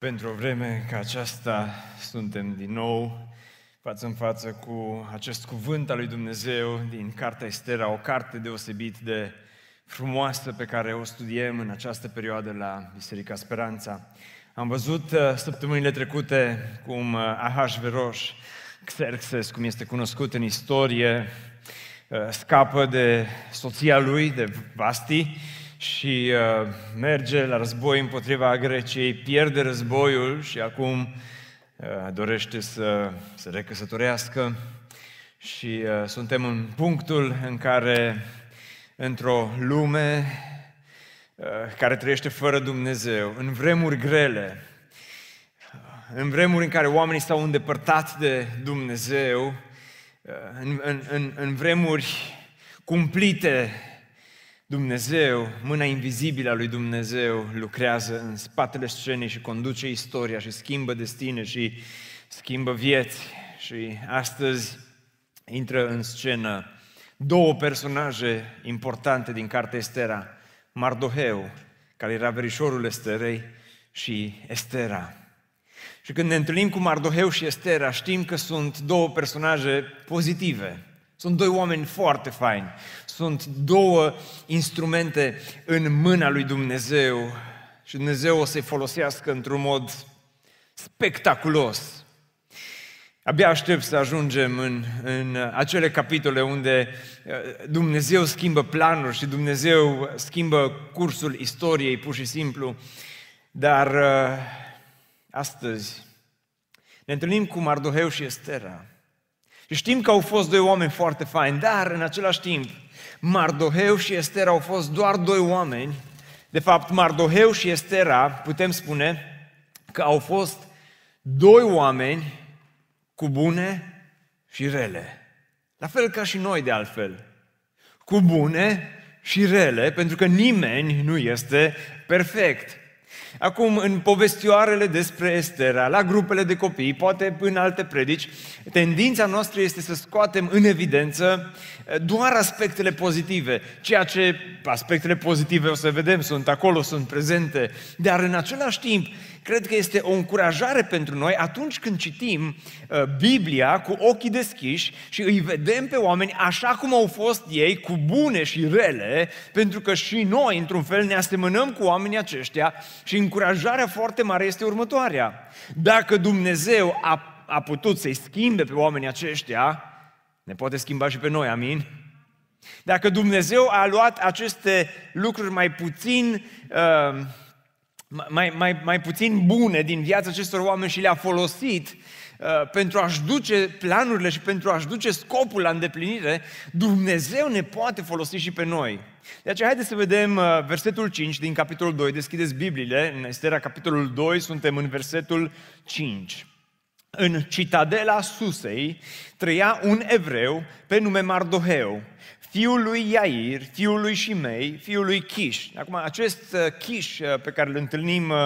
Pentru o vreme ca aceasta suntem din nou față în față cu acest cuvânt al lui Dumnezeu din Cartea Estera, o carte deosebit de frumoasă pe care o studiem în această perioadă la Biserica Speranța. Am văzut uh, săptămânile trecute cum uh, Ahasveros, Xerxes, cum este cunoscut în istorie, uh, scapă de soția lui, de Vasti, și uh, merge la război împotriva Greciei, pierde războiul și acum uh, dorește să se recăsătorească. Și uh, suntem în punctul în care într-o lume uh, care trăiește fără Dumnezeu, în vremuri grele, în vremuri în care oamenii s-au îndepărtat de Dumnezeu, uh, în, în, în, în vremuri cumplite Dumnezeu, mâna invizibilă a lui Dumnezeu lucrează în spatele scenei și conduce istoria și schimbă destine și schimbă vieți. Și astăzi intră în scenă două personaje importante din cartea Estera, Mardoheu, care era verișorul Esterei, și Estera. Și când ne întâlnim cu Mardoheu și Estera, știm că sunt două personaje pozitive, sunt doi oameni foarte faini. Sunt două instrumente în mâna lui Dumnezeu și Dumnezeu o să-i folosească într-un mod spectaculos. Abia aștept să ajungem în, în acele capitole unde uh, Dumnezeu schimbă planuri și Dumnezeu schimbă cursul istoriei pur și simplu. Dar uh, astăzi ne întâlnim cu Mardoheu și Estera. Și știm că au fost doi oameni foarte faini, dar în același timp, Mardoheu și Estera au fost doar doi oameni. De fapt, Mardoheu și Estera, putem spune că au fost doi oameni cu bune și rele. La fel ca și noi, de altfel. Cu bune și rele, pentru că nimeni nu este perfect. Acum, în povestioarele despre Estera, la grupele de copii, poate în alte predici, tendința noastră este să scoatem în evidență eh, doar aspectele pozitive. Ceea ce aspectele pozitive, o să vedem, sunt acolo, sunt prezente, dar în același timp cred că este o încurajare pentru noi atunci când citim uh, Biblia cu ochii deschiși și îi vedem pe oameni așa cum au fost ei, cu bune și rele, pentru că și noi, într-un fel, ne asemănăm cu oamenii aceștia și încurajarea foarte mare este următoarea. Dacă Dumnezeu a, a putut să-i schimbe pe oamenii aceștia, ne poate schimba și pe noi, amin? Dacă Dumnezeu a luat aceste lucruri mai puțin uh, mai, mai, mai puțin bune din viața acestor oameni și le-a folosit uh, pentru a-și duce planurile și pentru a-și duce scopul la îndeplinire, Dumnezeu ne poate folosi și pe noi. De aceea, haideți să vedem uh, versetul 5 din capitolul 2. Deschideți Bibliile, în Estera, capitolul 2, suntem în versetul 5. În citadela Susei trăia un evreu pe nume Mardoheu, fiul lui Iair, fiul lui Shimei, fiul lui Kish. Acum, acest uh, Kish uh, pe care îl întâlnim uh,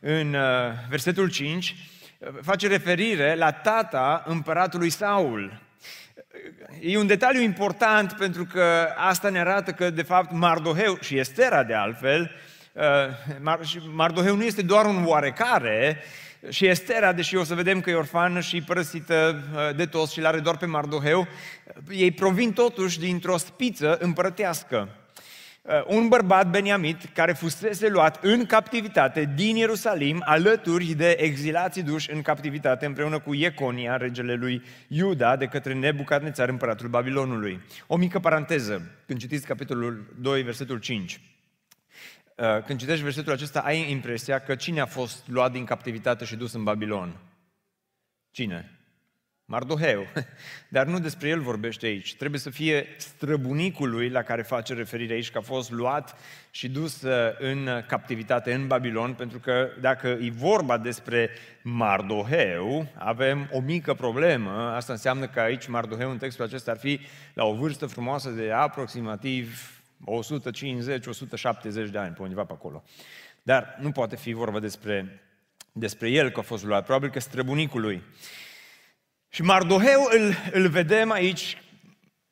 în versetul 5 face referire la tata împăratului Saul. E un detaliu important pentru că asta ne arată că, de fapt, Mardoheu și Estera, de altfel, Mardoheu nu este doar un oarecare, și Estera, deși o să vedem că e orfană și părăsită uh, de toți și l-are doar pe Mardoheu, ei provin totuși dintr-o spiță împărătească. Uh, un bărbat beniamit care fusese luat în captivitate din Ierusalim alături de exilații duși în captivitate împreună cu Ieconia, regele lui Iuda, de către Nebucadnețar, împăratul Babilonului. O mică paranteză, când citiți capitolul 2, versetul 5. Uh, când citești versetul acesta, ai impresia că cine a fost luat din captivitate și dus în Babilon? Cine? Mardoheu. Dar nu despre el vorbește aici. Trebuie să fie străbunicul lui la care face referire aici, că a fost luat și dus uh, în captivitate în Babilon, pentru că dacă e vorba despre Mardoheu, avem o mică problemă. Asta înseamnă că aici Mardoheu în textul acesta ar fi la o vârstă frumoasă de aproximativ 150-170 de ani, pe undeva pe acolo. Dar nu poate fi vorba despre, despre el că a fost luat, probabil că străbunicul lui. Și Mardoheu îl, îl vedem aici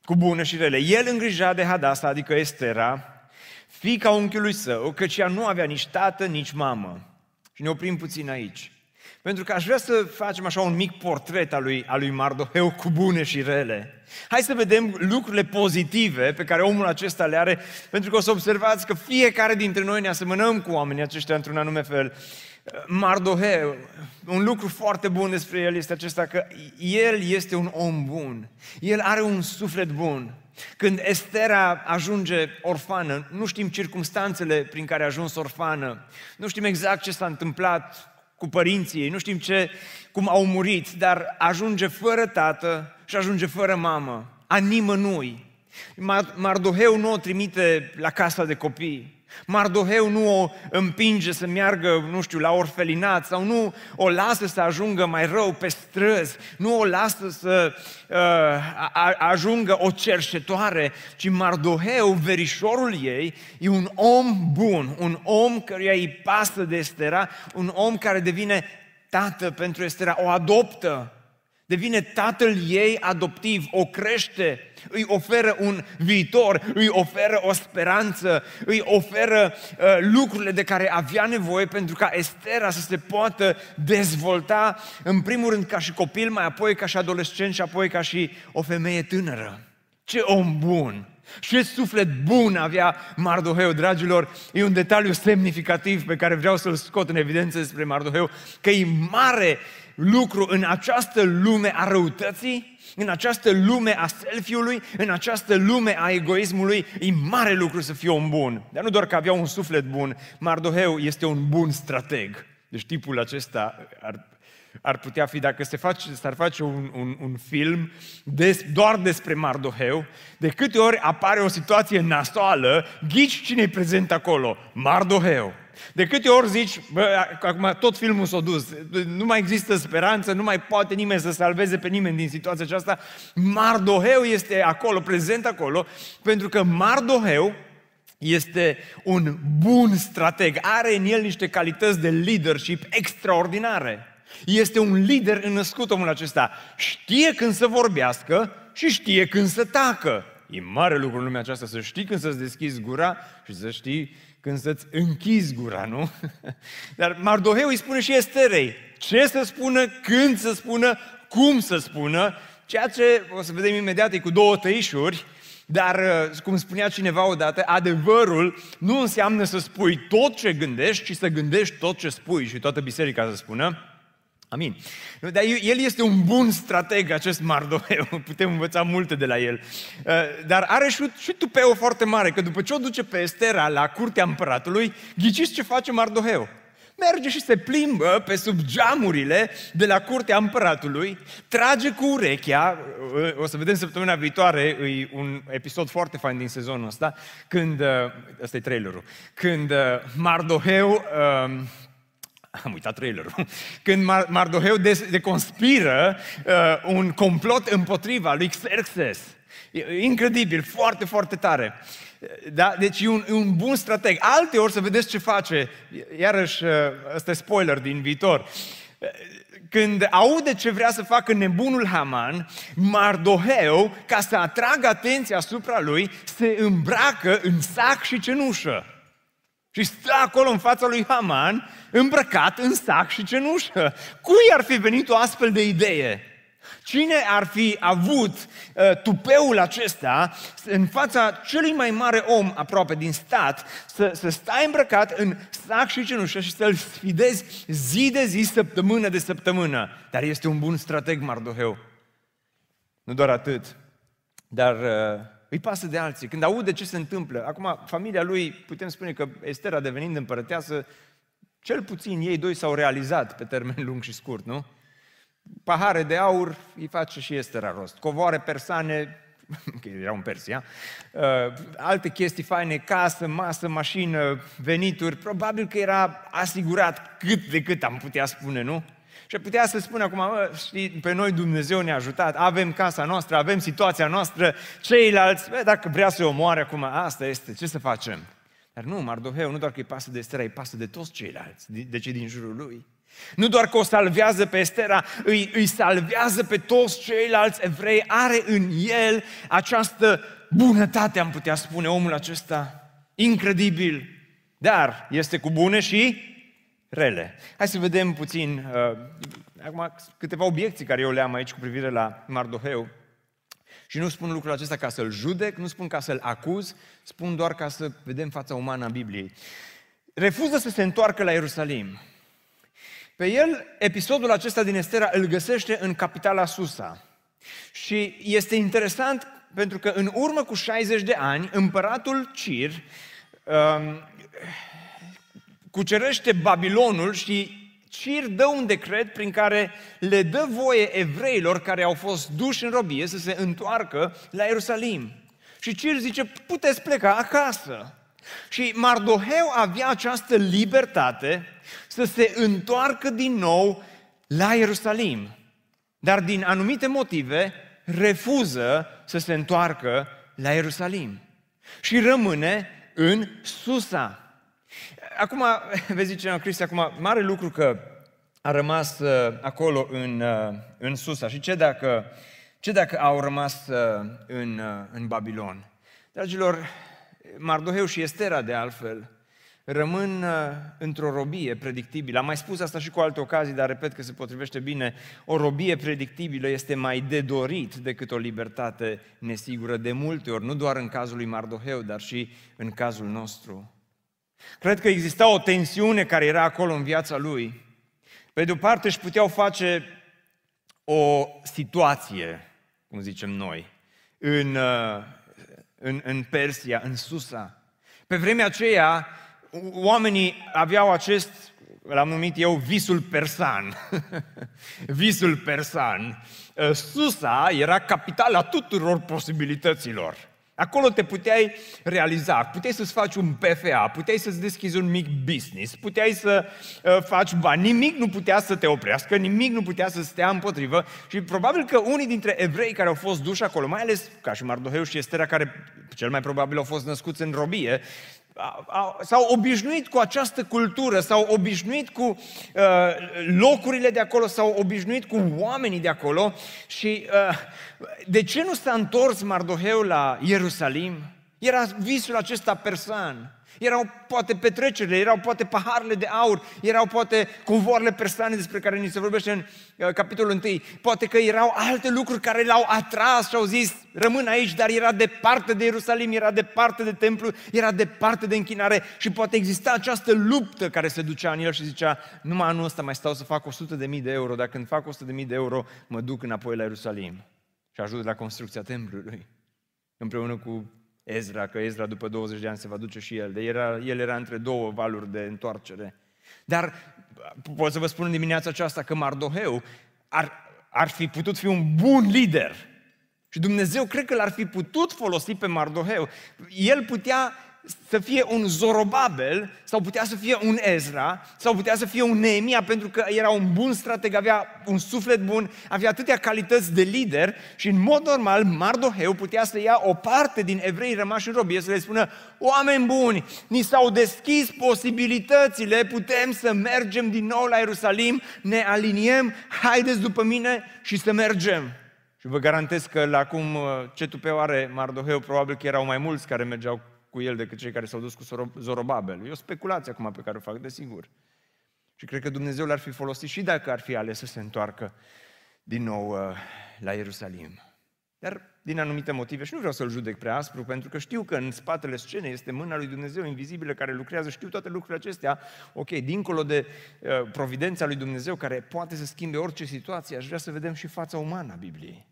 cu bune și rele. El îngrija de Hadasa, adică Estera, fica unchiului său, căci ea nu avea nici tată, nici mamă. Și ne oprim puțin aici. Pentru că aș vrea să facem așa un mic portret al lui, al lui Mardoheu cu bune și rele. Hai să vedem lucrurile pozitive pe care omul acesta le are, pentru că o să observați că fiecare dintre noi ne asemănăm cu oamenii aceștia într-un anume fel. Mardoheu, un lucru foarte bun despre el este acesta că el este un om bun. El are un suflet bun. Când Estera ajunge orfană, nu știm circumstanțele prin care a ajuns orfană, nu știm exact ce s-a întâmplat cu părinții ei, nu știm ce, cum au murit, dar ajunge fără tată și ajunge fără mamă, a nimănui. Mardoheu nu o trimite la casa de copii. Mardoheu nu o împinge să meargă, nu știu, la orfelinat sau nu o lasă să ajungă mai rău pe străzi, nu o lasă să uh, a, ajungă o cerșetoare, ci Mardoheu, verișorul ei, e un om bun, un om căruia îi pasă de Estera, un om care devine tată pentru Estera, o adoptă devine tatăl ei adoptiv, o crește, îi oferă un viitor, îi oferă o speranță, îi oferă uh, lucrurile de care avea nevoie pentru ca Estera să se poată dezvolta, în primul rând ca și copil, mai apoi ca și adolescent și apoi ca și o femeie tânără. Ce om bun! Ce suflet bun avea Mardoheu, dragilor, e un detaliu semnificativ pe care vreau să-l scot în evidență despre Mardoheu, că e mare lucru în această lume a răutății, în această lume a selfie-ului, în această lume a egoismului, e mare lucru să fie un bun. Dar nu doar că avea un suflet bun, Mardoheu este un bun strateg. Deci tipul acesta ar, ar putea fi, dacă se face, s-ar face un, un, un film des, doar despre Mardoheu, de câte ori apare o situație nasoală, ghici cine e prezent acolo? Mardoheu. De câte ori zici, bă, acum tot filmul s-a dus, nu mai există speranță, nu mai poate nimeni să salveze pe nimeni din situația aceasta, Mardoheu este acolo, prezent acolo, pentru că Mardoheu este un bun strateg, are în el niște calități de leadership extraordinare. Este un lider înnăscut omul acesta. Știe când să vorbească și știe când să tacă. E mare lucru în lumea aceasta să știi când să-ți deschizi gura și să știi când să-ți închizi gura, nu? Dar Mardoheu îi spune și Esterei ce să spună, când să spună, cum să spună, ceea ce o să vedem imediat e cu două tăișuri, dar, uh, cum spunea cineva odată, adevărul nu înseamnă să spui tot ce gândești, ci să gândești tot ce spui și toată biserica să spună. Amin. Dar el este un bun strateg, acest Mardoheu, putem învăța multe de la el. Uh, dar are și, și tupeu foarte mare, că după ce o duce pe Estera la curtea împăratului, ghiciți ce face Mardoheu? Merge și se plimbă pe sub geamurile de la curtea împăratului, trage cu urechea, uh, o să vedem săptămâna viitoare, e un episod foarte fain din sezonul ăsta, când, uh, ăsta e trailerul, când Mardoheu am uitat trailerul, când Mardoheu deconspiră uh, un complot împotriva lui Xerxes. Incredibil, foarte, foarte tare. Da? Deci e un, e un bun strateg. Alte ori să vedeți ce face, iarăși uh, ăsta e spoiler din viitor, când aude ce vrea să facă nebunul Haman, Mardoheu, ca să atragă atenția asupra lui, se îmbracă în sac și cenușă. Și stă acolo în fața lui Haman, îmbrăcat în sac și cenușă. Cui ar fi venit o astfel de idee? Cine ar fi avut uh, tupeul acesta în fața celui mai mare om aproape din stat să, să stai îmbrăcat în sac și cenușă și să-l sfidezi zi de zi, săptămână de săptămână? Dar este un bun strateg Mardoheu. Nu doar atât, dar uh, îi pasă de alții. Când aude ce se întâmplă, acum familia lui, putem spune că Estera devenind împărăteasă, cel puțin ei doi s-au realizat pe termen lung și scurt, nu? Pahare de aur îi face și Estera rost. Covoare persane, că era un Persia, uh, alte chestii faine, casă, masă, mașină, venituri, probabil că era asigurat cât de cât am putea spune, nu? Și putea să spună acum, mă, știi, pe noi Dumnezeu ne-a ajutat, avem casa noastră, avem situația noastră, ceilalți, bă, dacă vrea să o omoare acum, asta este, ce să facem? Dar nu, Mardoheu, nu doar că îi pasă de Estera, îi pasă de toți ceilalți, de cei din jurul lui. Nu doar că o salvează pe Estera, îi, îi salvează pe toți ceilalți evrei, are în el această bunătate, am putea spune, omul acesta, incredibil. Dar este cu bune și rele. Hai să vedem puțin, uh, acum câteva obiecții care eu le-am aici cu privire la Mardoheu. Și nu spun lucrul acesta ca să-l judec, nu spun ca să-l acuz, spun doar ca să vedem fața umană a Bibliei. Refuză să se întoarcă la Ierusalim. Pe el, episodul acesta din Estera îl găsește în capitala Susa. Și este interesant pentru că în urmă cu 60 de ani, împăratul Cir um, cucerește Babilonul și Cir dă un decret prin care le dă voie evreilor care au fost duși în robie să se întoarcă la Ierusalim. Și Cir zice, puteți pleca acasă. Și Mardoheu avea această libertate să se întoarcă din nou la Ierusalim. Dar din anumite motive refuză să se întoarcă la Ierusalim. Și rămâne în Susa. Acum, vezi zice Cristi, acum, mare lucru că a rămas uh, acolo în, uh, în Susa. Și ce dacă, ce dacă au rămas uh, în, uh, în Babilon? Dragilor, Mardoheu și Estera, de altfel, rămân uh, într-o robie predictibilă. Am mai spus asta și cu alte ocazii, dar repet că se potrivește bine. O robie predictibilă este mai de dorit decât o libertate nesigură de multe ori, nu doar în cazul lui Mardoheu, dar și în cazul nostru. Cred că exista o tensiune care era acolo în viața lui. Pe de o parte își puteau face o situație, cum zicem noi, în, uh, în, în Persia, în Susa. Pe vremea aceea, oamenii aveau acest, l-am numit eu, visul persan. visul persan. Uh, Susa era capitala tuturor posibilităților. Acolo te puteai realiza, puteai să-ți faci un PFA, puteai să-ți deschizi un mic business, puteai să uh, faci bani, nimic nu putea să te oprească, nimic nu putea să stea împotrivă și probabil că unii dintre evrei care au fost duși acolo, mai ales ca și Mardoheu și Estera, care cel mai probabil au fost născuți în robie, s-au obișnuit cu această cultură, s-au obișnuit cu uh, locurile de acolo, s-au obișnuit cu oamenii de acolo și uh, de ce nu s-a întors Mardoheu la Ierusalim? Era visul acesta persan. Erau poate petrecerile, erau poate paharele de aur, erau poate covoarele persane despre care ni se vorbește în uh, capitolul 1. Poate că erau alte lucruri care l-au atras și au zis, rămân aici, dar era departe de Ierusalim, era departe de templu, era departe de închinare și poate exista această luptă care se ducea în el și zicea, numai anul ăsta mai stau să fac 100 de mii de euro, dacă când fac 100 de mii de euro, mă duc înapoi la Ierusalim și ajut la construcția templului împreună cu Ezra, că Ezra după 20 de ani se va duce și el. De era, el era între două valuri de întoarcere. Dar pot să vă spun în dimineața aceasta că Mardoheu ar, ar fi putut fi un bun lider. Și Dumnezeu cred că l-ar fi putut folosi pe Mardoheu. El putea să fie un Zorobabel, sau putea să fie un Ezra, sau putea să fie un Neemia, pentru că era un bun strateg, avea un suflet bun, avea atâtea calități de lider și în mod normal Mardoheu putea să ia o parte din evrei rămași în robie, să le spună, oameni buni, ni s-au deschis posibilitățile, putem să mergem din nou la Ierusalim, ne aliniem, haideți după mine și să mergem. Și vă garantez că la cum ce tupeu are Mardoheu, probabil că erau mai mulți care mergeau cu el decât cei care s-au dus cu Zorobabel. E o speculație acum pe care o fac, desigur. Și cred că Dumnezeu l-ar fi folosit și dacă ar fi ales să se întoarcă din nou uh, la Ierusalim. Dar din anumite motive, și nu vreau să-l judec prea aspru, pentru că știu că în spatele scenei este mâna lui Dumnezeu invizibilă care lucrează, știu toate lucrurile acestea, ok, dincolo de uh, providența lui Dumnezeu care poate să schimbe orice situație, aș vrea să vedem și fața umană a Bibliei.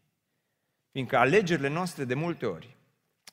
Fiindcă alegerile noastre de multe ori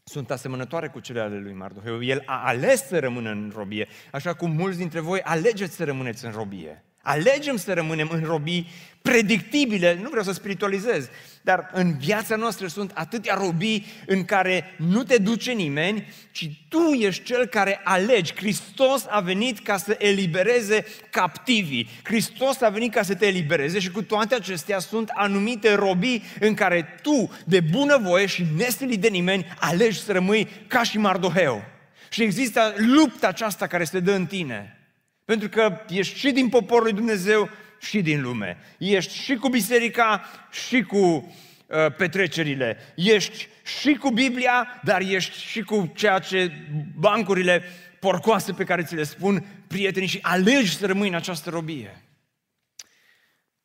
sunt asemănătoare cu cele ale lui Mardoheu. El a ales să rămână în robie, așa cum mulți dintre voi alegeți să rămâneți în robie. Alegem să rămânem în robii predictibile, nu vreau să spiritualizez, dar în viața noastră sunt atâtea robii în care nu te duce nimeni, ci tu ești cel care alegi. Hristos a venit ca să elibereze captivii. Hristos a venit ca să te elibereze și cu toate acestea sunt anumite robii în care tu, de bunăvoie și nestilit de nimeni, alegi să rămâi ca și Mardoheu. Și există lupta aceasta care se dă în tine. Pentru că ești și din poporul lui Dumnezeu și din lume. Ești și cu biserica și cu uh, petrecerile. Ești și cu Biblia, dar ești și cu ceea ce bancurile porcoase pe care ți le spun prietenii și alegi să rămâi în această robie.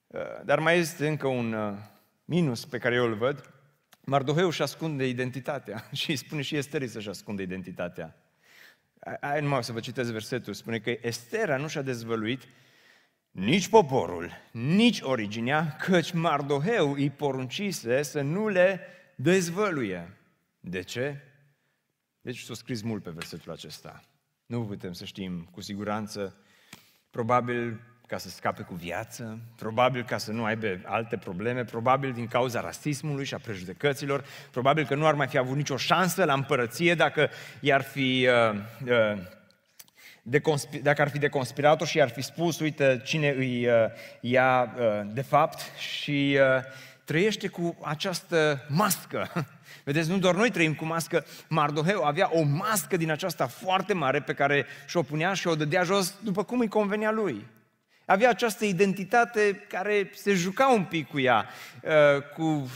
Uh, dar mai este încă un uh, minus pe care eu îl văd. Mardoheu își ascunde identitatea și îi spune și Esterii să-și ascunde identitatea. Hai numai să vă citesc versetul. Spune că Estera nu și-a dezvăluit nici poporul, nici originea, căci Mardoheu îi poruncise să nu le dezvăluie. De ce? Deci s-a scris mult pe versetul acesta. Nu putem să știm cu siguranță. Probabil ca să scape cu viață, probabil ca să nu aibă alte probleme, probabil din cauza rasismului și a prejudecăților, probabil că nu ar mai fi avut nicio șansă la împărăție dacă i-ar fi uh, uh, de consp- dacă ar fi de conspirator și ar fi spus, uite, cine îi uh, ia uh, de fapt și uh, trăiește cu această mască. Vedeți, nu doar noi trăim cu mască, Mardoheu avea o mască din aceasta foarte mare pe care și-o punea și o dădea jos după cum îi convenea lui. Avea această identitate care se juca un pic cu ea, uh, cu uh,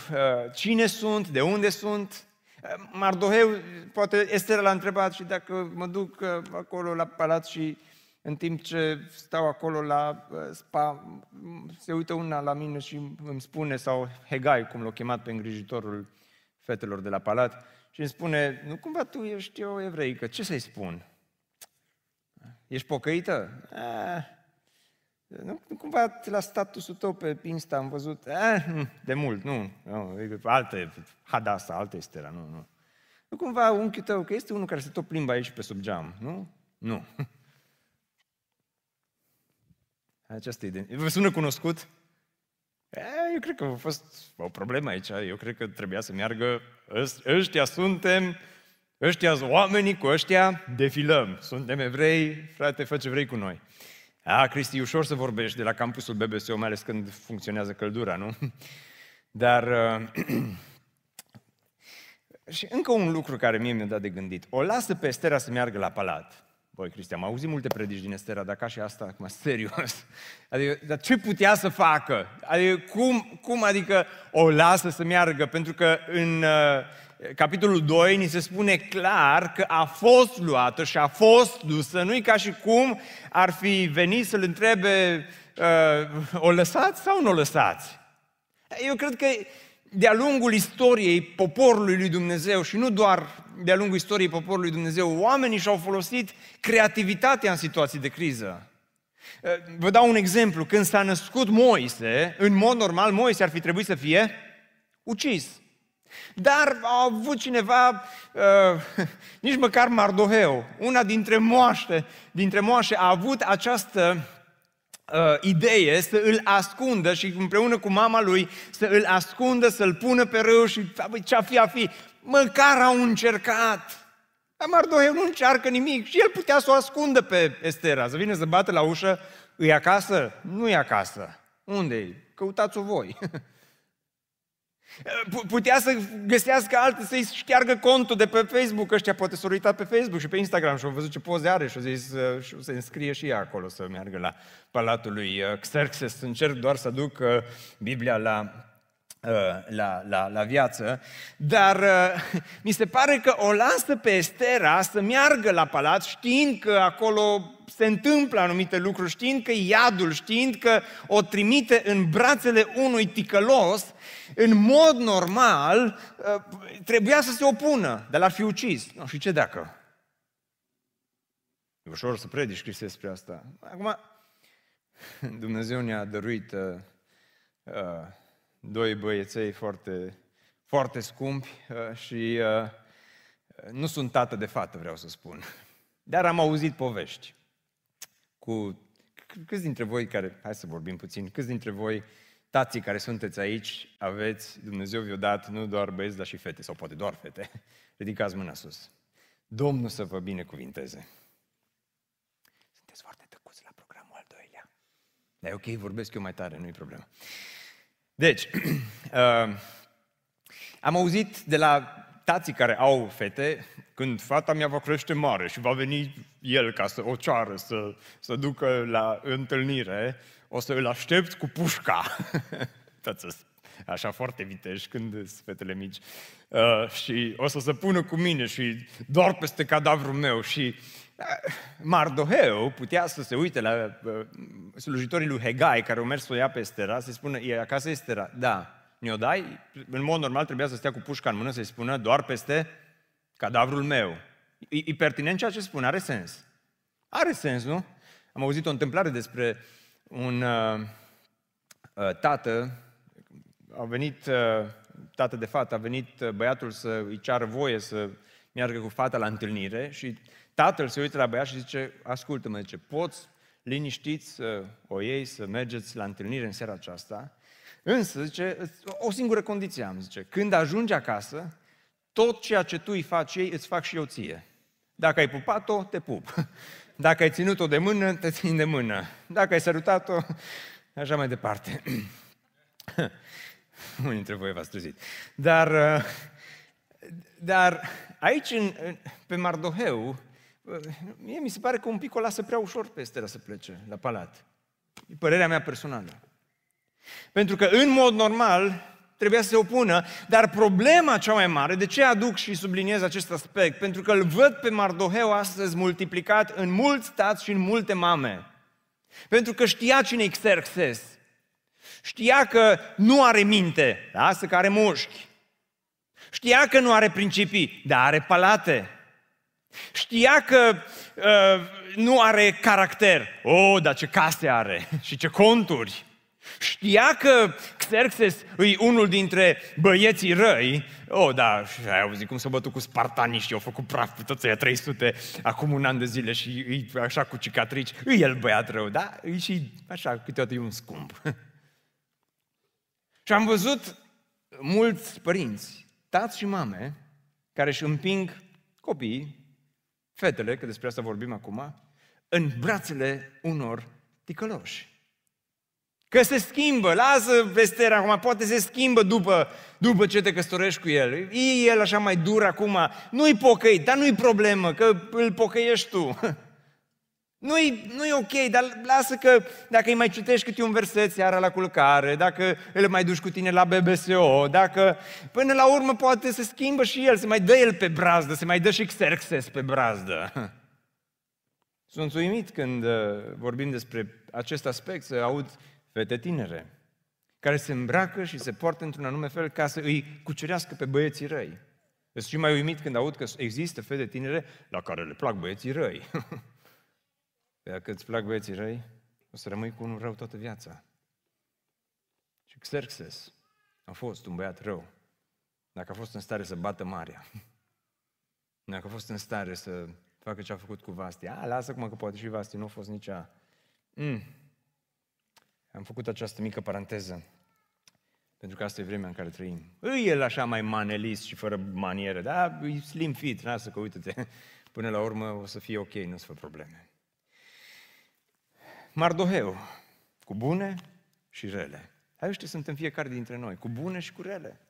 cine sunt, de unde sunt. Uh, Mardoheu, poate Esther l-a întrebat și dacă mă duc acolo la palat și în timp ce stau acolo la spa, se uită una la mine și îmi spune, sau Hegai, cum l-a chemat pe îngrijitorul fetelor de la palat, și îmi spune, nu cumva tu ești o evreică, ce să-i spun? Ești pocăită? Ah, nu, nu cumva la statusul tău pe Insta am văzut, eh, de mult, nu, nu alte, Hadasa, alte Estera, nu, nu. Nu cumva unchiul tău, că este unul care se tot plimbă aici pe sub geam, nu? Nu. Această idee. Vă sună cunoscut? E, eu cred că a fost o problemă aici. Eu cred că trebuia să meargă, ăștia suntem, ăștia sunt oamenii, cu ăștia defilăm. Suntem evrei, frate, fă ce vrei cu noi. A, Cristi, e ușor să vorbești de la campusul BBSO, mai ales când funcționează căldura, nu? Dar... Uh, și încă un lucru care mie mi-a dat de gândit. O lasă pe Estera să meargă la palat. Băi, Cristian, am auzit multe predici din Estera, dar ca și asta, acum, serios. Adică, dar ce putea să facă? Adică, cum, cum adică o lasă să meargă? Pentru că în uh, capitolul 2 ni se spune clar că a fost luată și a fost dusă, nu-i ca și cum ar fi venit să-l întrebe uh, o lăsați sau nu o lăsați? Eu cred că de-a lungul istoriei poporului lui Dumnezeu și nu doar de-a lungul istoriei poporului lui Dumnezeu, oamenii și-au folosit creativitatea în situații de criză. Uh, vă dau un exemplu. Când s-a născut Moise, în mod normal, Moise ar fi trebuit să fie ucis. Dar a avut cineva, uh, nici măcar Mardoheu, una dintre moaște, dintre moașe a avut această uh, idee să îl ascundă și împreună cu mama lui să îl ascundă, să-l pună pe râu și ce-a fi, a fi. Măcar au încercat. Dar Mardoheu nu încearcă nimic și el putea să o ascundă pe Estera, să vină să bată la ușă, îi acasă? Nu e acasă. Unde e? Căutați-o voi. Putea să găsească altă, să-i șteargă contul de pe Facebook, ăștia poate s-au uitat pe Facebook și pe Instagram și au văzut ce poze are și au zis uh, și se înscrie și ea acolo să meargă la palatul lui uh, Xerxes. Încerc doar să duc uh, Biblia la la, la, la viață, dar mi se pare că o lasă pe Estera să meargă la palat știind că acolo se întâmplă anumite lucruri, știind că iadul, știind că o trimite în brațele unui ticălos, în mod normal uh, trebuia să se opună, dar l-ar fi ucis. No, și ce dacă? E ușor să predici, scris despre asta. Acum, Dumnezeu ne-a dăruit uh, uh, doi băieței foarte, foarte scumpi uh, și uh, nu sunt tată de fată, vreau să spun. Dar am auzit povești cu câți dintre voi care, hai să vorbim puțin, câți dintre voi, tații care sunteți aici, aveți, Dumnezeu vi-a dat nu doar băieți, dar și fete, sau poate doar fete. Ridicați mâna sus. Domnul să vă binecuvinteze. Sunteți foarte tăcuți la programul al doilea. Dar e ok, vorbesc eu mai tare, nu-i problemă. Deci, uh, am auzit de la tații care au fete, când fata mea va crește mare și va veni el ca să o ceară, să, să ducă la întâlnire, o să îl aștept cu pușca. așa foarte viteji când sunt fetele mici, uh, și o să se pună cu mine și doar peste cadavrul meu și uh, Mardoheu putea să se uite la uh, slujitorii lui Hegai care au mers să o ia pe Estera, să-i spună, e acasă Estera? Da. Ne-o dai? În mod normal trebuia să stea cu pușca în mână să-i spună doar peste cadavrul meu. E, e pertinent ceea ce spune, are sens. Are sens, nu? Am auzit o întâmplare despre un uh, uh, tată, a venit, uh, tată de fată, a venit uh, băiatul să îi ceară voie să meargă cu fata la întâlnire și tatăl se uită la băiat și zice, ascultă-mă, zice, poți liniștiți să o iei, să mergeți la întâlnire în seara aceasta, însă, zice, o singură condiție am, zice, când ajungi acasă, tot ceea ce tu îi faci ei, îți fac și eu ție. Dacă ai pupat-o, te pup. Dacă ai ținut-o de mână, te țin de mână. Dacă ai sărutat-o, așa mai departe. Unii dintre voi v-ați trezit. Dar, uh, dar aici, în, pe Mardoheu, uh, mie mi se pare că un pic o lasă prea ușor pe Estera să plece la palat. E părerea mea personală. Pentru că, în mod normal, trebuia să se opună, dar problema cea mai mare, de ce aduc și subliniez acest aspect? Pentru că îl văd pe Mardoheu astăzi multiplicat în mulți tați și în multe mame. Pentru că știa cine Xerxes. Știa că nu are minte, lasă că are mușchi. Știa că nu are principii, dar are palate. Știa că uh, nu are caracter. Oh, dar ce case are și ce conturi. Știa că Xerxes e unul dintre băieții răi. Oh, da, și ai auzit cum s-a bătut cu spartanii și au făcut praf pe toți aia 300 acum un an de zile și e așa cu cicatrici. E el băiat rău, da? E și așa, câteodată e un scump. și am văzut mulți părinți, tați și mame, care își împing copiii, fetele, că despre asta vorbim acum, în brațele unor ticăloși. Că se schimbă, lasă vestera acum, poate se schimbă după, după ce te căsătorești cu el. E el așa mai dur acum, nu-i pocăit, dar nu-i problemă, că îl pocăiești tu. Nu-i, nu-i ok, dar lasă că dacă îi mai citești câte un verset seara la culcare, dacă îl mai duci cu tine la BBSO, dacă până la urmă poate se schimbă și el, se mai dă el pe brazdă, se mai dă și Xerxes pe brazdă. Sunt uimit când uh, vorbim despre acest aspect, să aud fete tinere, care se îmbracă și se poartă într-un anume fel ca să îi cucerească pe băieții răi. Sunt și mai uimit când aud că există fete tinere la care le plac băieții răi. Dacă îți plac băieții răi, o să rămâi cu unul rău toată viața. Și Xerxes a fost un băiat rău. Dacă a fost în stare să bată marea, dacă a fost în stare să facă ce a făcut cu Vasti, a, lasă cum că poate și Vasti nu a fost nici a... Mm, am făcut această mică paranteză, pentru că asta e vremea în care trăim. Îi el așa mai manelist și fără maniere, da, e slim fit, lasă că uite-te, până la urmă o să fie ok, nu să fă probleme. Mardoheu, cu bune și rele. Ăștia sunt în fiecare dintre noi, cu bune și cu rele.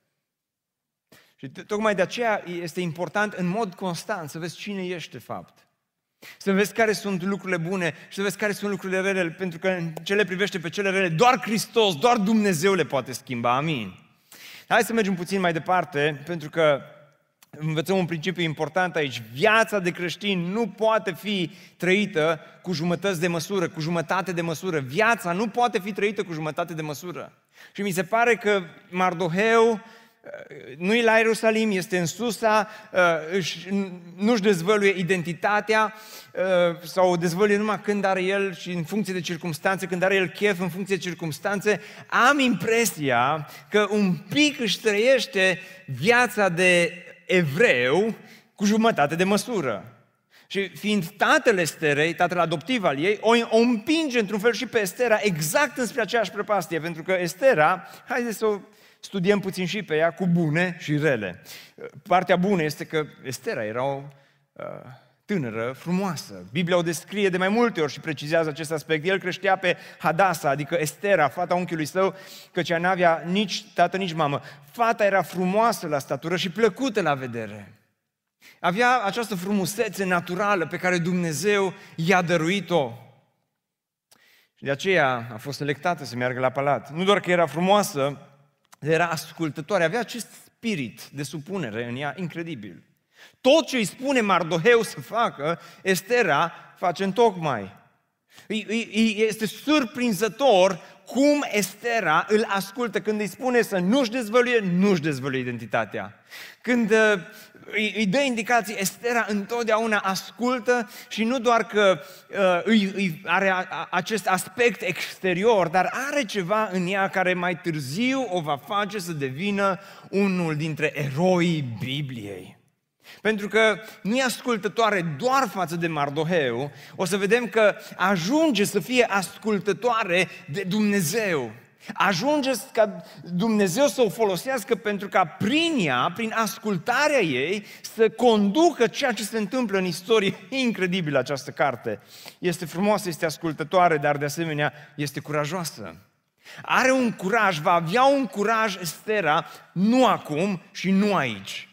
Și tocmai de aceea este important în mod constant să vezi cine ești de fapt. Să vezi care sunt lucrurile bune și să vezi care sunt lucrurile rele, pentru că în ce le privește pe cele rele, doar Hristos, doar Dumnezeu le poate schimba. Amin. Hai să mergem puțin mai departe, pentru că învățăm un principiu important aici. Viața de creștin nu poate fi trăită cu jumătăți de măsură, cu jumătate de măsură. Viața nu poate fi trăită cu jumătate de măsură. Și mi se pare că Mardoheu nu e la Ierusalim, este în Susa, uh, nu-și dezvăluie identitatea uh, sau o dezvăluie numai când are el și în funcție de circunstanțe, când are el chef în funcție de circunstanțe. Am impresia că un pic își trăiește viața de evreu cu jumătate de măsură. Și fiind tatăl Esterei, tatăl adoptiv al ei, o, o împinge într-un fel și pe Estera exact înspre aceeași prăpastie, pentru că Estera, haideți să o studiem puțin și pe ea cu bune și rele. Partea bună este că Estera era o uh, tânără, frumoasă. Biblia o descrie de mai multe ori și precizează acest aspect. El creștea pe Hadasa, adică Estera, fata unchiului său, căci ea n-avea nici tată, nici mamă. Fata era frumoasă la statură și plăcută la vedere. Avea această frumusețe naturală pe care Dumnezeu i-a dăruit-o. Și de aceea a fost selectată să meargă la palat. Nu doar că era frumoasă, era ascultătoare, avea acest spirit de supunere în ea incredibil. Tot ce îi spune Mardoheu să facă, Estera face în tocmai. Este surprinzător cum Estera îl ascultă când îi spune să nu-și dezvăluie, nu-și dezvăluie identitatea. Când uh, îi, îi dă indicații, Estera întotdeauna ascultă și nu doar că uh, îi, îi are a, a, acest aspect exterior, dar are ceva în ea care mai târziu o va face să devină unul dintre eroii Bibliei. Pentru că nu e ascultătoare doar față de Mardoheu, o să vedem că ajunge să fie ascultătoare de Dumnezeu. Ajunge ca Dumnezeu să o folosească pentru ca prin ea, prin ascultarea ei, să conducă ceea ce se întâmplă în istorie. Incredibil această carte. Este frumoasă, este ascultătoare, dar de asemenea este curajoasă. Are un curaj, va avea un curaj Estera, nu acum și nu aici.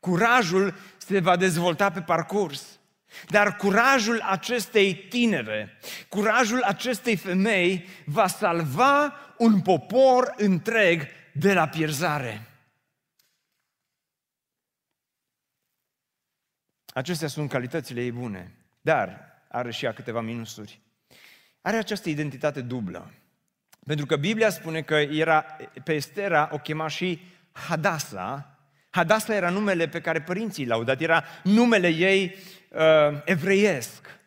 Curajul se va dezvolta pe parcurs. Dar curajul acestei tinere, curajul acestei femei va salva un popor întreg de la pierzare. Acestea sunt calitățile ei bune, dar are și ea câteva minusuri. Are această identitate dublă. Pentru că Biblia spune că era, pe Estera o chema și Hadasa, Hadasa era numele pe care părinții l-au dat, era numele ei uh, evreiesc.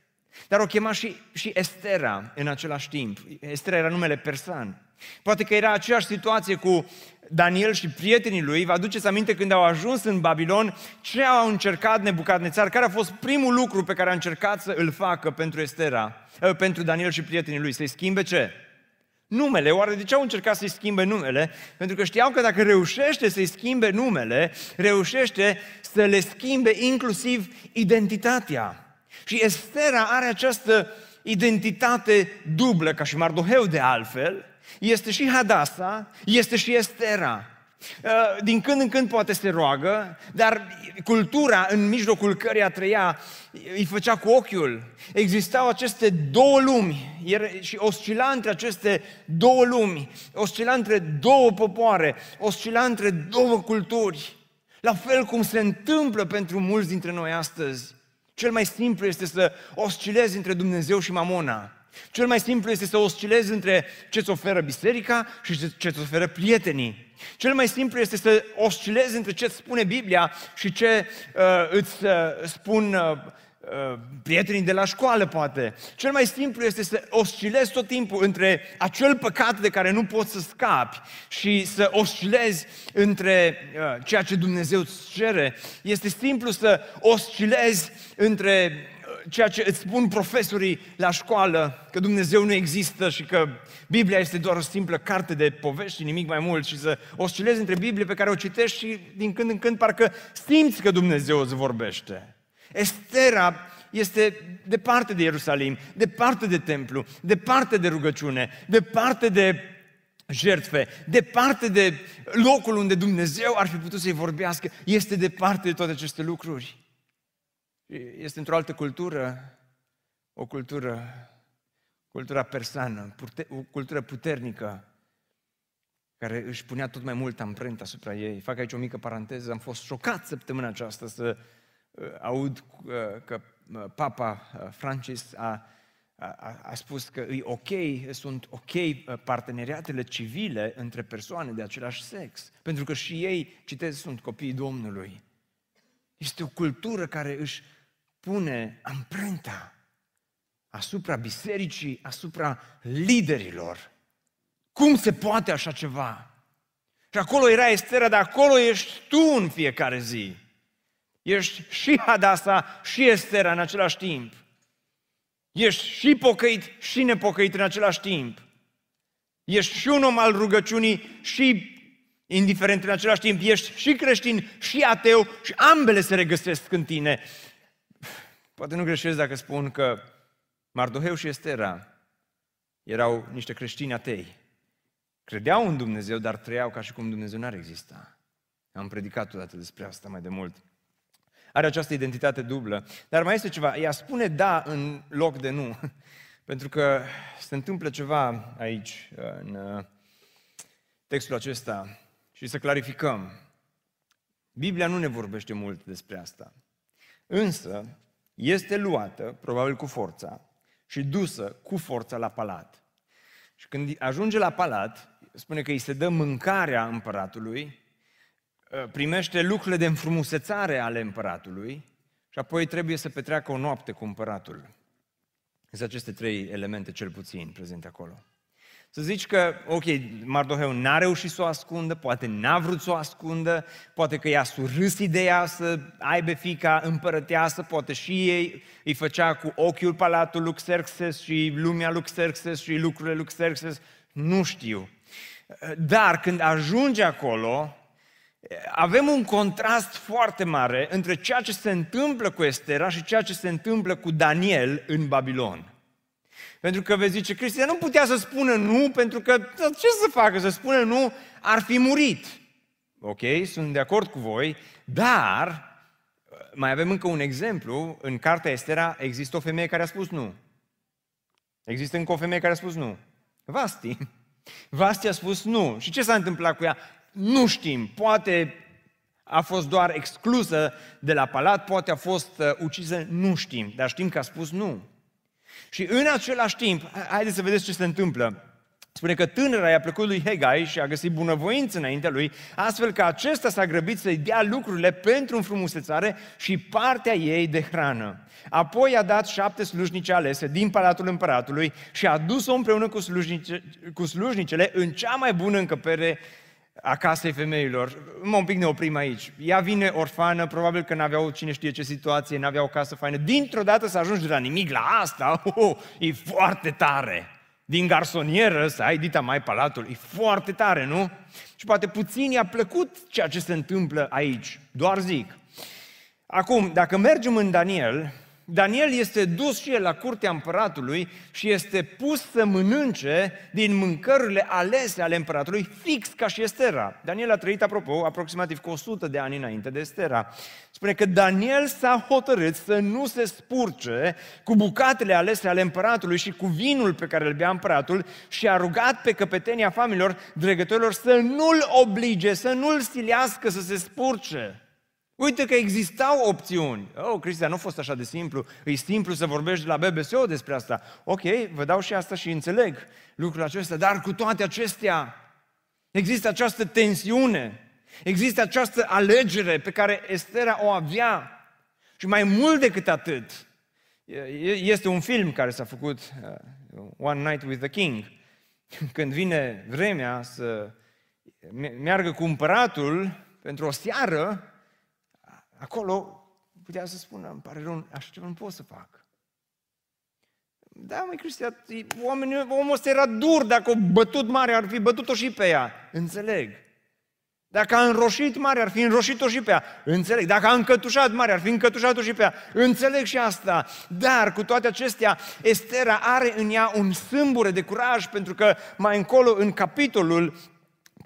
Dar o chema și, și Estera în același timp. Estera era numele persan. Poate că era aceeași situație cu Daniel și prietenii lui. Vă aduceți aminte când au ajuns în Babilon, ce au încercat Nebucadnețar? Care a fost primul lucru pe care a încercat să îl facă pentru Estera, uh, pentru Daniel și prietenii lui? Să-i schimbe ce? numele. Oare de ce au încercat să-i schimbe numele? Pentru că știau că dacă reușește să-i schimbe numele, reușește să le schimbe inclusiv identitatea. Și Estera are această identitate dublă, ca și Mardoheu de altfel, este și Hadasa, este și Estera. Uh, din când în când poate se roagă, dar cultura în mijlocul căreia trăia îi făcea cu ochiul. Existau aceste două lumi și oscila între aceste două lumi, oscila între două popoare, oscila între două culturi. La fel cum se întâmplă pentru mulți dintre noi astăzi. Cel mai simplu este să oscilezi între Dumnezeu și Mamona. Cel mai simplu este să oscilezi între ce îți oferă biserica și ce îți oferă prietenii. Cel mai simplu este să oscilezi între ce îți spune Biblia și ce uh, îți uh, spun uh, uh, prietenii de la școală, poate. Cel mai simplu este să oscilezi tot timpul între acel păcat de care nu poți să scapi și să oscilezi între uh, ceea ce Dumnezeu îți cere. Este simplu să oscilezi între ceea ce îți spun profesorii la școală, că Dumnezeu nu există și că Biblia este doar o simplă carte de povești și nimic mai mult și să oscilezi între Biblie pe care o citești și din când în când parcă simți că Dumnezeu îți vorbește. Estera este departe de Ierusalim, departe de templu, departe de rugăciune, departe de jertfe, departe de locul unde Dumnezeu ar fi putut să-i vorbească, este departe de toate aceste lucruri. Este într-o altă cultură, o cultură, cultura persană, o cultură puternică, care își punea tot mai mult amprenta asupra ei. Fac aici o mică paranteză, am fost șocat săptămâna aceasta să uh, aud uh, că uh, Papa Francis a, a, a spus că e ok, sunt ok parteneriatele civile între persoane de același sex, pentru că și ei, citez, sunt copiii Domnului. Este o cultură care își pune amprenta asupra bisericii, asupra liderilor. Cum se poate așa ceva? Și acolo era Estera, dar acolo ești tu în fiecare zi. Ești și Hadasa și Estera în același timp. Ești și pocăit și nepocăit în același timp. Ești și un om al rugăciunii și indiferent în același timp. Ești și creștin și ateu și ambele se regăsesc în tine. Poate nu greșesc dacă spun că Mardoheu și Estera erau niște creștini atei. Credeau în Dumnezeu, dar trăiau ca și cum Dumnezeu n-ar exista. Am predicat odată despre asta mai de mult. Are această identitate dublă. Dar mai este ceva. Ea spune da în loc de nu. Pentru că se întâmplă ceva aici, în uh, textul acesta. și să clarificăm. Biblia nu ne vorbește mult despre asta. Însă, este luată, probabil cu forța, și dusă cu forța la palat. Și când ajunge la palat, spune că îi se dă mâncarea împăratului, ă, primește lucrurile de înfrumusețare ale împăratului și apoi trebuie să petreacă o noapte cu împăratul. Sunt aceste trei elemente cel puțin prezente acolo. Să zici că, ok, Mardoheu n-a reușit să o ascundă, poate n-a vrut să o ascundă, poate că i-a surâs ideea să aibă fica împărăteasă, poate și ei îi făcea cu ochiul palatul Luxerxes și lumea Luxerxes și lucrurile Luxerxes, nu știu. Dar când ajunge acolo, avem un contrast foarte mare între ceea ce se întâmplă cu Estera și ceea ce se întâmplă cu Daniel în Babilon. Pentru că vezi zice, Cristian nu putea să spună nu, pentru că ce să facă? Să spună nu, ar fi murit. Ok, sunt de acord cu voi, dar mai avem încă un exemplu. În cartea Estera există o femeie care a spus nu. Există încă o femeie care a spus nu. Vasti. Vasti a spus nu. Și ce s-a întâmplat cu ea? Nu știm. Poate a fost doar exclusă de la palat, poate a fost uh, ucisă, nu știm. Dar știm că a spus nu. Și în același timp, haideți să vedeți ce se întâmplă. Spune că tânăra i-a plăcut lui Hegai și a găsit bunăvoință înaintea lui, astfel că acesta s-a grăbit să-i dea lucrurile pentru înfrumusețare și partea ei de hrană. Apoi a dat șapte slujnice alese din palatul împăratului și a dus-o împreună cu, slujnice, cu slujnicele în cea mai bună încăpere a casei femeilor. Mă un pic ne oprim aici. Ea vine orfană, probabil că n-aveau cine știe ce situație, n-aveau o casă faină. Dintr-o dată să ajungi de la nimic la asta, oh, e foarte tare. Din garsonieră să ai dita mai palatul, e foarte tare, nu? Și poate puțin i-a plăcut ceea ce se întâmplă aici, doar zic. Acum, dacă mergem în Daniel, Daniel este dus și el la curtea împăratului și este pus să mănânce din mâncărurile alese ale împăratului, fix ca și Estera. Daniel a trăit, apropo, aproximativ cu 100 de ani înainte de Estera. Spune că Daniel s-a hotărât să nu se spurce cu bucatele alese ale împăratului și cu vinul pe care îl bea împăratul și a rugat pe căpetenia familiilor dregătorilor să nu-l oblige, să nu-l stilească să se spurce. Uite că existau opțiuni. Oh, Cristian, nu a fost așa de simplu. E simplu să vorbești la BBSO despre asta. Ok, vă dau și asta și înțeleg lucrul acesta, dar cu toate acestea există această tensiune, există această alegere pe care Estera o avea. Și mai mult decât atât, este un film care s-a făcut, uh, One Night with the King, când vine vremea să meargă cu împăratul pentru o seară, Acolo putea să spună, îmi pare rău, așa ceva nu pot să fac. Da, măi, Cristian, oamenii, omul ăsta era dur, dacă o bătut mare, ar fi bătut-o și pe ea. Înțeleg. Dacă a înroșit mare, ar fi înroșit-o și pe ea. Înțeleg. Dacă a încătușat mare, ar fi încătușat-o și pe ea. Înțeleg și asta. Dar, cu toate acestea, Estera are în ea un sâmbure de curaj, pentru că mai încolo, în capitolul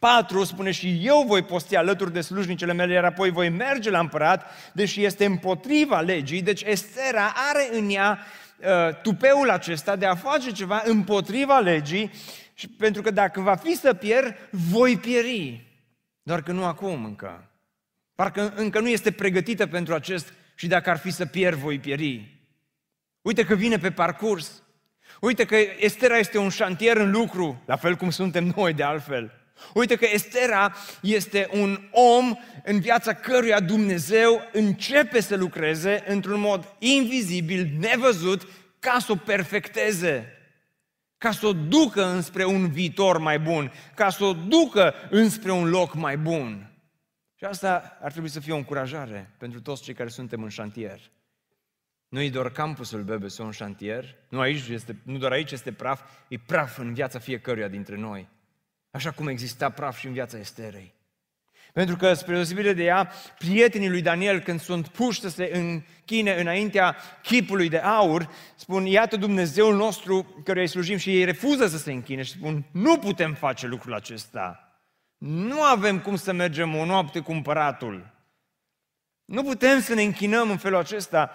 4 spune și eu voi posti alături de slujnicele mele, iar apoi voi merge la împărat, deși este împotriva legii. Deci Estera are în ea uh, tupeul acesta de a face ceva împotriva legii, și pentru că dacă va fi să pierd, voi pieri. Doar că nu acum încă. Parcă încă nu este pregătită pentru acest și dacă ar fi să pierd, voi pieri. Uite că vine pe parcurs. Uite că Estera este un șantier în lucru, la fel cum suntem noi de altfel. Uite că Estera este un om în viața căruia Dumnezeu începe să lucreze într-un mod invizibil, nevăzut, ca să o perfecteze, ca să o ducă înspre un viitor mai bun, ca să o ducă înspre un loc mai bun. Și asta ar trebui să fie o încurajare pentru toți cei care suntem în șantier. Nu e doar campusul BBS un șantier, nu, aici este, nu doar aici este praf, e praf în viața fiecăruia dintre noi. Așa cum exista praf și în viața Esterei. Pentru că, spre deosebire de ea, prietenii lui Daniel, când sunt puși să se închine înaintea chipului de aur, spun, iată Dumnezeul nostru căruia îi slujim și ei refuză să se închine și spun, nu putem face lucrul acesta. Nu avem cum să mergem o noapte cu împăratul. Nu putem să ne închinăm în felul acesta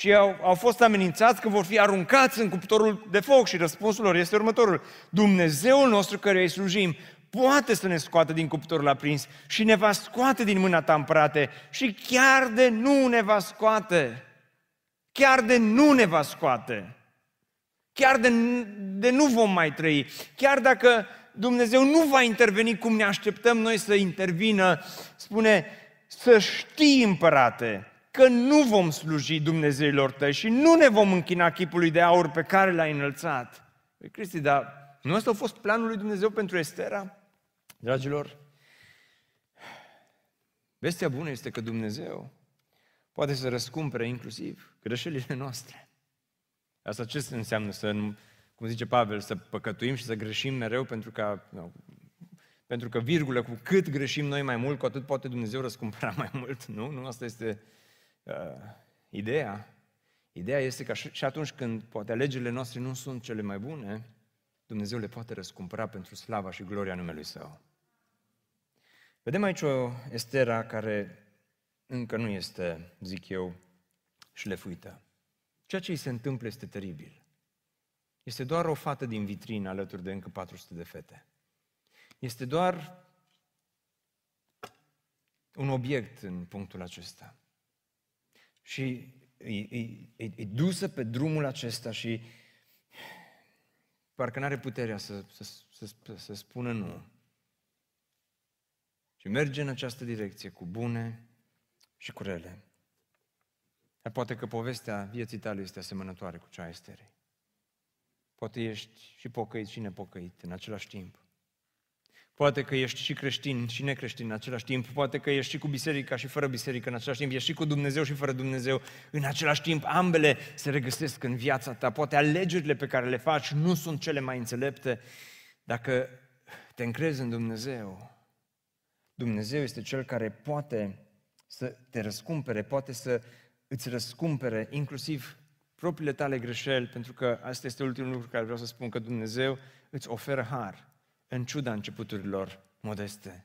și au, au fost amenințați că vor fi aruncați în cuptorul de foc și răspunsul lor este următorul. Dumnezeul nostru care îi slujim poate să ne scoată din cuptorul aprins și ne va scoate din mâna ta împărate și chiar de nu ne va scoate. Chiar de nu ne va scoate. Chiar de, de nu vom mai trăi. Chiar dacă Dumnezeu nu va interveni cum ne așteptăm noi să intervină, spune, să știi, împărate, că nu vom sluji Dumnezeilor tăi și nu ne vom închina chipului de aur pe care l-ai înălțat. Păi, Cristi, dar nu ăsta a fost planul lui Dumnezeu pentru Estera? Dragilor, vestea bună este că Dumnezeu poate să răscumpere inclusiv greșelile noastre. Asta ce înseamnă să, cum zice Pavel, să păcătuim și să greșim mereu pentru că, nu, pentru că virgulă, cu cât greșim noi mai mult, cu atât poate Dumnezeu răscumpăra mai mult, nu? Nu asta este uh, ideea. Ideea este că și atunci când poate alegerile noastre nu sunt cele mai bune, Dumnezeu le poate răscumpăra pentru slava și gloria numelui Său. Vedem aici o Estera care încă nu este, zic eu, șlefuită. Ceea ce îi se întâmplă este teribil. Este doar o fată din vitrină alături de încă 400 de fete. Este doar un obiect în punctul acesta. Și e, e, e, e dusă pe drumul acesta și parcă nu are puterea să, să, să, să, să spună nu. Și merge în această direcție cu bune și cu rele. Dar poate că povestea vieții tale este asemănătoare cu cea a Esterei. Poate ești și pocăit și nepocăit în același timp. Poate că ești și creștin și necreștin în același timp. Poate că ești și cu biserica și fără biserică în același timp. Ești și cu Dumnezeu și fără Dumnezeu în același timp. Ambele se regăsesc în viața ta. Poate alegerile pe care le faci nu sunt cele mai înțelepte. Dacă te încrezi în Dumnezeu, Dumnezeu este Cel care poate să te răscumpere, poate să îți răscumpere inclusiv propriile tale greșeli, pentru că asta este ultimul lucru care vreau să spun, că Dumnezeu îți oferă har în ciuda începuturilor modeste.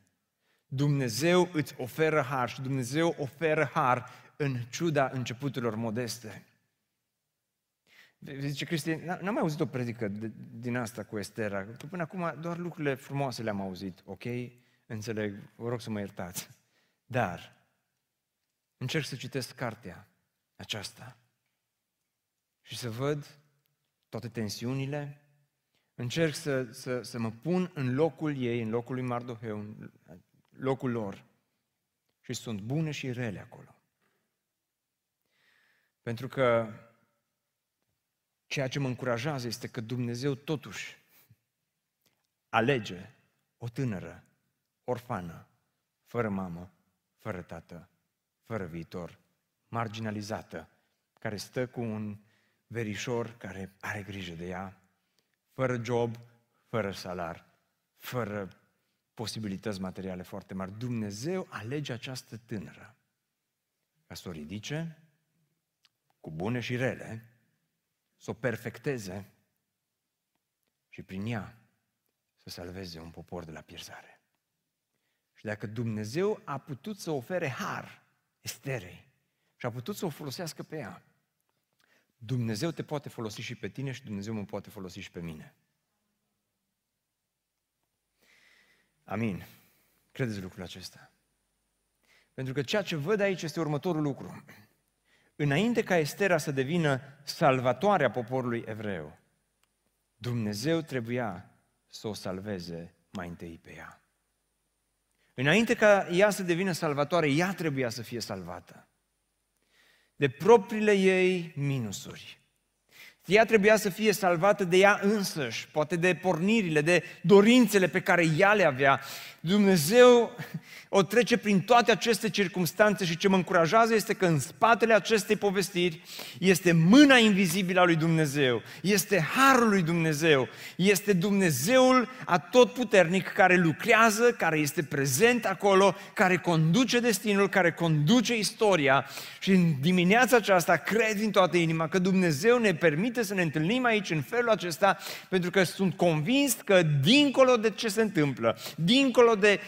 Dumnezeu îți oferă har și Dumnezeu oferă har în ciuda începuturilor modeste. Zice Cristi, n-am mai auzit o predică de, din asta cu Estera, că până acum doar lucrurile frumoase le-am auzit, ok? Înțeleg, vă rog să mă iertați. Dar încerc să citesc cartea aceasta și să văd toate tensiunile, încerc să, să, să mă pun în locul ei, în locul lui Mardoheu, în locul lor. Și sunt bune și rele acolo. Pentru că ceea ce mă încurajează este că Dumnezeu totuși alege o tânără, orfană, fără mamă, fără tată, fără viitor, marginalizată, care stă cu un verișor care are grijă de ea, fără job, fără salar, fără posibilități materiale foarte mari. Dumnezeu alege această tânără ca să o ridice cu bune și rele, să o perfecteze și prin ea să salveze un popor de la pierzare. Și dacă Dumnezeu a putut să ofere har Esterei și a putut să o folosească pe ea, Dumnezeu te poate folosi și pe tine și Dumnezeu mă poate folosi și pe mine. Amin. Credeți lucrul acesta? Pentru că ceea ce văd aici este următorul lucru. Înainte ca Estera să devină salvatoarea poporului evreu, Dumnezeu trebuia să o salveze mai întâi pe ea. Înainte ca ea să devină salvatoare, ea trebuia să fie salvată de propriile ei minusuri. Ea trebuia să fie salvată de ea însăși, poate de pornirile, de dorințele pe care ea le avea. Dumnezeu o trece prin toate aceste circunstanțe și ce mă încurajează este că în spatele acestei povestiri este mâna invizibilă a lui Dumnezeu, este harul lui Dumnezeu, este Dumnezeul atotputernic care lucrează, care este prezent acolo, care conduce destinul, care conduce istoria. Și în dimineața aceasta cred din toată inima că Dumnezeu ne permite să ne întâlnim aici în felul acesta pentru că sunt convins că dincolo de ce se întâmplă, dincolo de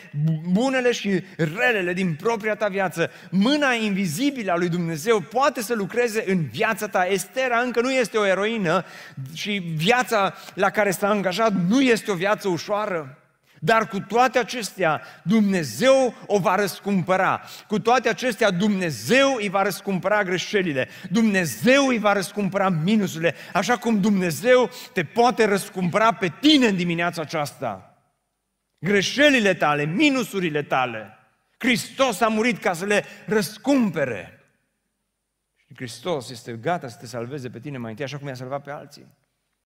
bunele și relele din propria ta viață, mâna invizibilă a lui Dumnezeu poate să lucreze în viața ta. Estera încă nu este o eroină și viața la care s-a angajat nu este o viață ușoară. Dar cu toate acestea, Dumnezeu o va răscumpăra. Cu toate acestea, Dumnezeu îi va răscumpăra greșelile. Dumnezeu îi va răscumpăra minusurile. Așa cum Dumnezeu te poate răscumpăra pe tine în dimineața aceasta. Greșelile tale, minusurile tale. Hristos a murit ca să le răscumpere. Și Hristos este gata să te salveze pe tine mai întâi, așa cum i-a salvat pe alții.